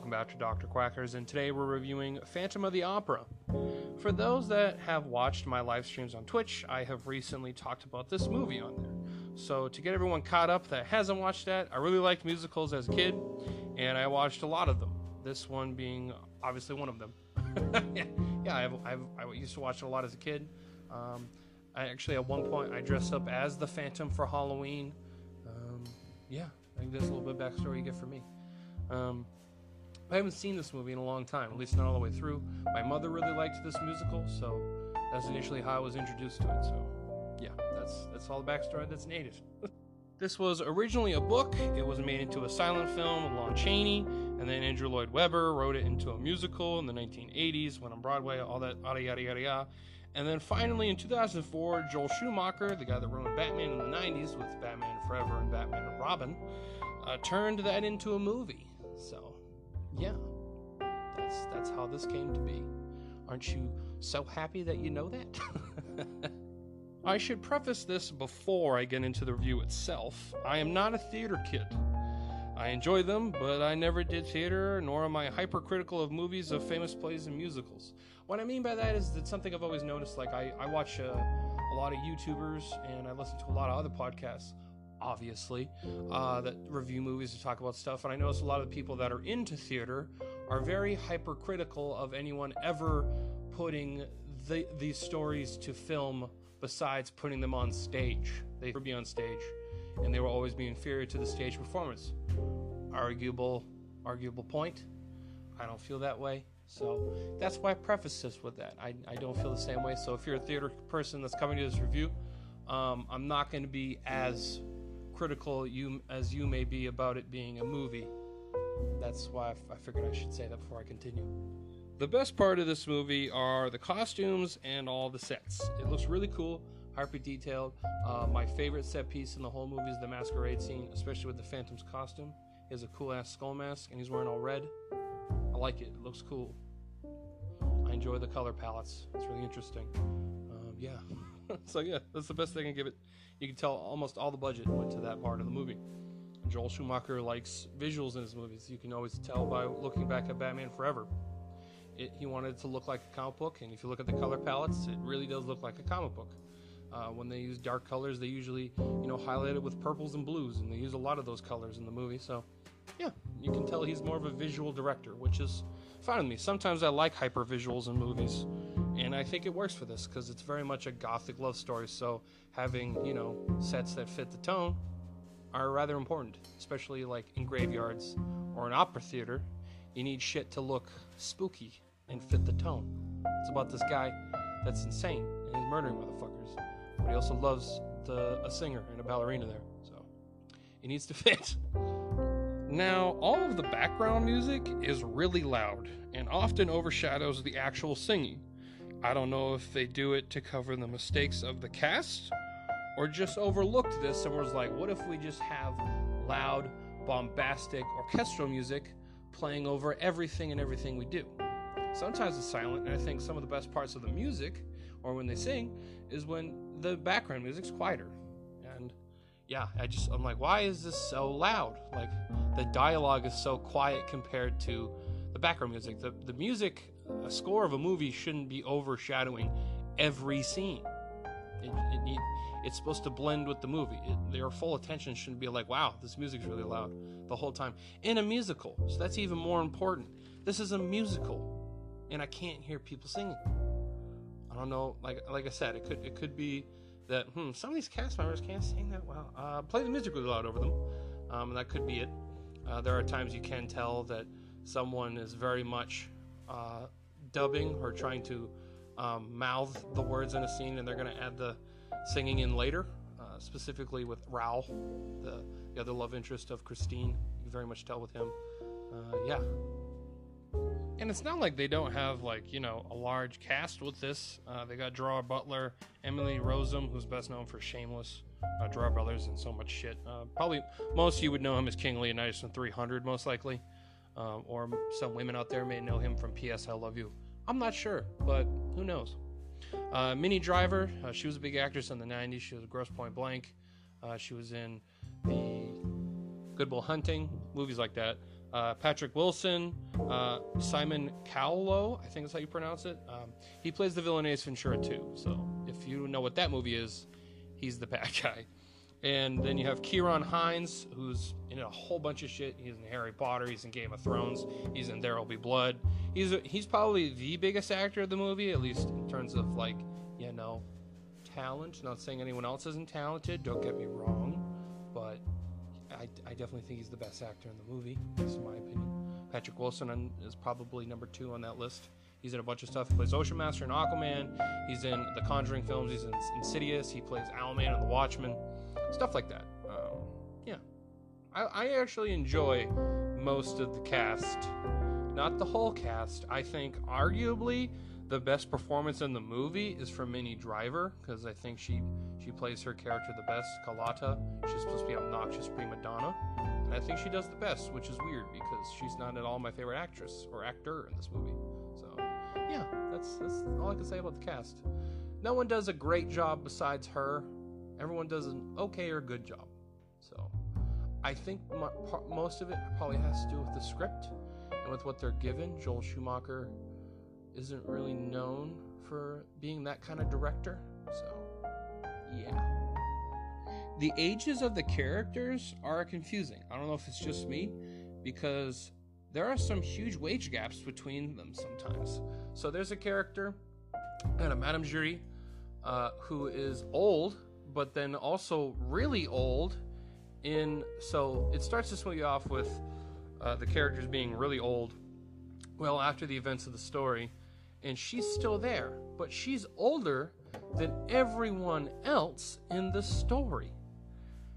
welcome back to Dr. Quackers, and today we're reviewing Phantom of the Opera. For those that have watched my live streams on Twitch, I have recently talked about this movie on there. So, to get everyone caught up that hasn't watched that, I really liked musicals as a kid, and I watched a lot of them. This one being obviously one of them. yeah, I've, I've, i used to watch it a lot as a kid. Um, I actually, at one point, I dressed up as the Phantom for Halloween. Um, yeah, I think that's a little bit of backstory you get from me. Um, I haven't seen this movie in a long time, at least not all the way through. My mother really liked this musical, so that's initially how I was introduced to it. So, yeah, that's that's all the backstory that's needed. this was originally a book. It was made into a silent film with Lon Chaney, and then Andrew Lloyd Webber wrote it into a musical in the 1980s, went on Broadway, all that yada yada yada yada. And then finally in 2004, Joel Schumacher, the guy that wrote Batman in the 90s with Batman Forever and Batman and Robin, uh, turned that into a movie. So, yeah, that's that's how this came to be. Aren't you so happy that you know that? I should preface this before I get into the review itself. I am not a theater kid. I enjoy them, but I never did theater, nor am I hypercritical of movies of famous plays and musicals. What I mean by that is that something I've always noticed. Like I, I watch uh, a lot of YouTubers and I listen to a lot of other podcasts obviously, uh, that review movies and talk about stuff. And I notice a lot of people that are into theater are very hypercritical of anyone ever putting the, these stories to film besides putting them on stage. They would be on stage, and they will always be inferior to the stage performance. Arguable, arguable point. I don't feel that way. So that's why I preface this with that. I, I don't feel the same way. So if you're a theater person that's coming to this review, um, I'm not going to be as critical you as you may be about it being a movie. That's why I figured I should say that before I continue. The best part of this movie are the costumes and all the sets. It looks really cool, hyper detailed. Uh, my favorite set piece in the whole movie is the masquerade scene, especially with the Phantom's costume. He has a cool ass skull mask and he's wearing all red. I like it. It looks cool. I enjoy the color palettes. It's really interesting. Um, yeah. so yeah, that's the best thing I can give it. You can tell almost all the budget went to that part of the movie. Joel Schumacher likes visuals in his movies. You can always tell by looking back at Batman Forever. It, he wanted it to look like a comic book, and if you look at the color palettes, it really does look like a comic book. Uh, when they use dark colors, they usually, you know, highlight it with purples and blues, and they use a lot of those colors in the movie. So, yeah, you can tell he's more of a visual director, which is fine with me. Sometimes I like hyper visuals in movies, and I think it works for this because it's very much a gothic love story. So having you know sets that fit the tone are rather important, especially like in graveyards or an opera theater. You need shit to look spooky and fit the tone. It's about this guy that's insane and he's murdering motherfuckers, but he also loves the a singer and a ballerina there, so it needs to fit. Now, all of the background music is really loud and often overshadows the actual singing. I don't know if they do it to cover the mistakes of the cast or just overlooked this and was like, what if we just have loud, bombastic orchestral music playing over everything and everything we do? Sometimes it's silent, and I think some of the best parts of the music, or when they sing, is when the background music's quieter And yeah, I just I'm like, why is this so loud? Like the dialogue is so quiet compared to background music. The the music, a score of a movie shouldn't be overshadowing every scene. It, it need, it's supposed to blend with the movie. It, their full attention shouldn't be like, wow, this music's really loud the whole time. In a musical, so that's even more important. This is a musical, and I can't hear people singing. I don't know. Like like I said, it could it could be that hmm, some of these cast members can't sing that well. Uh, play the music really loud over them, um, and that could be it. Uh, there are times you can tell that someone is very much uh, dubbing or trying to um, mouth the words in a scene, and they're going to add the singing in later. Uh, specifically with Raoul, the, the other love interest of Christine, you very much tell with him. Uh, yeah, and it's not like they don't have like you know a large cast with this. Uh, they got Gerard Butler, Emily Rossum, who's best known for Shameless, uh, Gerard Brothers, and so much shit. Uh, probably most you would know him as King Leonidas in 300, most likely, um, or some women out there may know him from P.S. I Love You. I'm not sure, but who knows? Uh, Minnie Driver, uh, she was a big actress in the 90s. She was Grosse Pointe Blank. Uh, she was in the Good Will Hunting, movies like that. Uh, Patrick Wilson, uh, Simon Cowell, I think that's how you pronounce it. Um, he plays the villain Ace Ventura too. So if you know what that movie is, he's the bad guy. And then you have Ciarán Hines, who's in a whole bunch of shit. He's in Harry Potter. He's in Game of Thrones. He's in There Will Be Blood. He's a, he's probably the biggest actor of the movie, at least in terms of like you know talent. Not saying anyone else isn't talented. Don't get me wrong, but I, I definitely think he's the best actor in the movie. That's my opinion. Patrick Wilson is probably number two on that list. He's in a bunch of stuff. He plays Ocean Master in Aquaman. He's in the Conjuring films. He's in Insidious. He plays Owlman in The Watchmen stuff like that. Um, yeah, I, I actually enjoy most of the cast, not the whole cast. I think arguably the best performance in the movie is from Minnie Driver because I think she she plays her character the best. Carlotta, she's supposed to be obnoxious prima donna, and I think she does the best, which is weird because she's not at all my favorite actress or actor in this movie. So yeah, that's that's all I can say about the cast. No one does a great job besides her. Everyone does an okay or good job. So I think my, most of it probably has to do with the script and with what they're given. Joel Schumacher isn't really known for being that kind of director. So yeah. The ages of the characters are confusing. I don't know if it's just me because there are some huge wage gaps between them sometimes. So there's a character, and a Madame Giry, uh, who is old but then also really old. In so it starts this movie off with uh, the characters being really old. Well, after the events of the story, and she's still there, but she's older than everyone else in the story.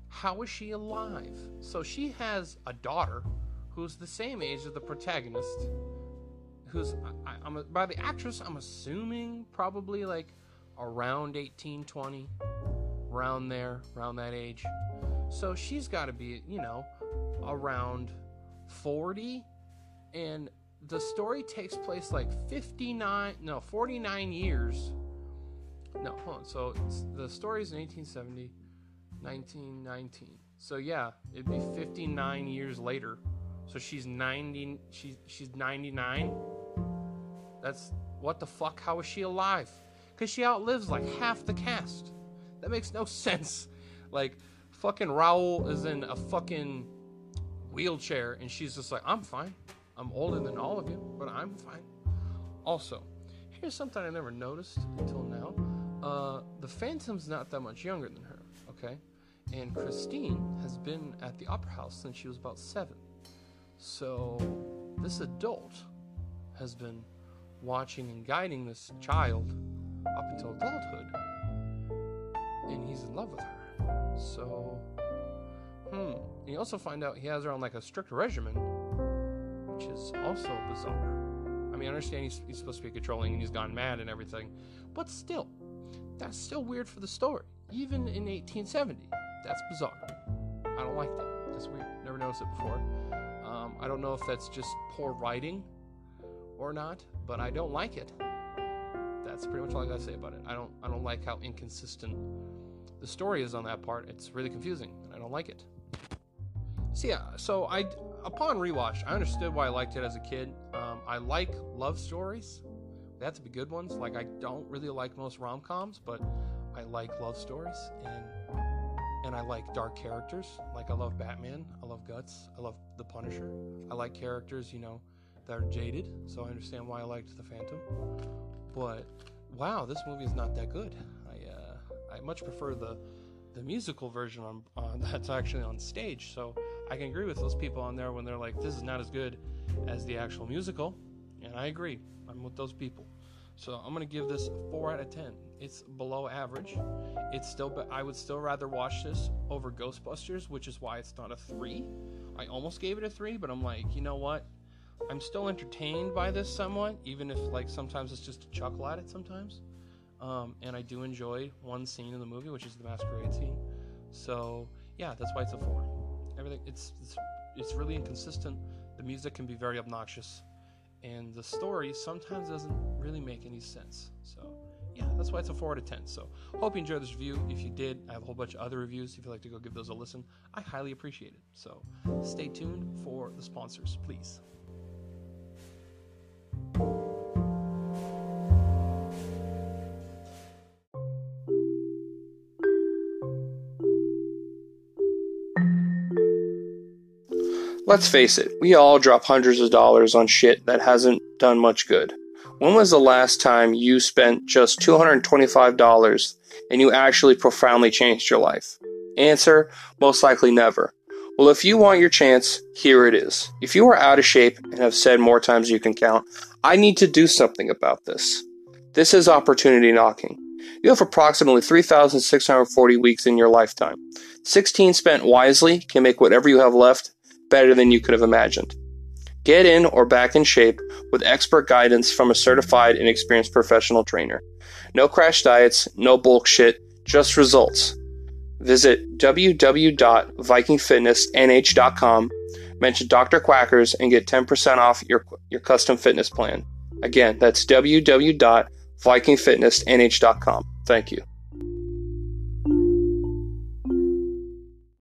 How is she alive? So she has a daughter who's the same age as the protagonist, who's I, am by the actress I'm assuming probably like around 18, 20 around there, around that age. So she's got to be, you know, around 40. And the story takes place like 59, no, 49 years. No, hold on. So the story is in 1870, 1919. So yeah, it'd be 59 years later. So she's 90, she's, she's 99. That's, what the fuck? How is she alive? Because she outlives like half the cast. That makes no sense. Like, fucking Raoul is in a fucking wheelchair and she's just like, I'm fine. I'm older than all of you, but I'm fine. Also, here's something I never noticed until now. Uh, the Phantom's not that much younger than her, okay? And Christine has been at the Opera House since she was about seven. So, this adult has been watching and guiding this child up until adulthood and he's in love with her. So, hmm. You also find out he has her on like a strict regimen, which is also bizarre. I mean, I understand he's, he's supposed to be controlling and he's gone mad and everything, but still, that's still weird for the story. Even in 1870, that's bizarre. I don't like that. That's weird. Never noticed it before. Um, I don't know if that's just poor writing or not, but I don't like it that's pretty much all I gotta say about it. I don't I don't like how inconsistent the story is on that part. It's really confusing, and I don't like it. So yeah, so I upon rewatch, I understood why I liked it as a kid. Um, I like love stories. They have to be good ones. Like I don't really like most rom coms, but I like love stories and and I like dark characters. Like I love Batman. I love Guts. I love The Punisher. I like characters, you know, that are jaded. So I understand why I liked The Phantom. But wow, this movie is not that good. I much prefer the the musical version on, on that's actually on stage. So I can agree with those people on there when they're like, this is not as good as the actual musical, and I agree. I'm with those people. So I'm gonna give this four out of ten. It's below average. It's still, but I would still rather watch this over Ghostbusters, which is why it's not a three. I almost gave it a three, but I'm like, you know what? I'm still entertained by this somewhat, even if like sometimes it's just a chuckle at it sometimes. Um, and I do enjoy one scene in the movie, which is the masquerade scene. So yeah, that's why it's a four. Everything it's it's, it's really inconsistent. The music can be very obnoxious, and the story sometimes doesn't really make any sense. So yeah, that's why it's a 4 out of 10. So, hope you enjoyed this review. If you did, I have a whole bunch of other reviews. If you'd like to go give those a listen, I highly appreciate it. So, stay tuned for the sponsors, please. Let's face it, we all drop hundreds of dollars on shit that hasn't done much good. When was the last time you spent just $225 and you actually profoundly changed your life? Answer, most likely never. Well, if you want your chance, here it is. If you are out of shape and have said more times you can count, I need to do something about this. This is opportunity knocking. You have approximately 3,640 weeks in your lifetime. 16 spent wisely can make whatever you have left better than you could have imagined. Get in or back in shape with expert guidance from a certified and experienced professional trainer. No crash diets, no bullshit, just results. Visit www.vikingfitnessnh.com, mention Dr. Quackers, and get 10% off your, your custom fitness plan. Again, that's www.vikingfitnessnh.com. Thank you.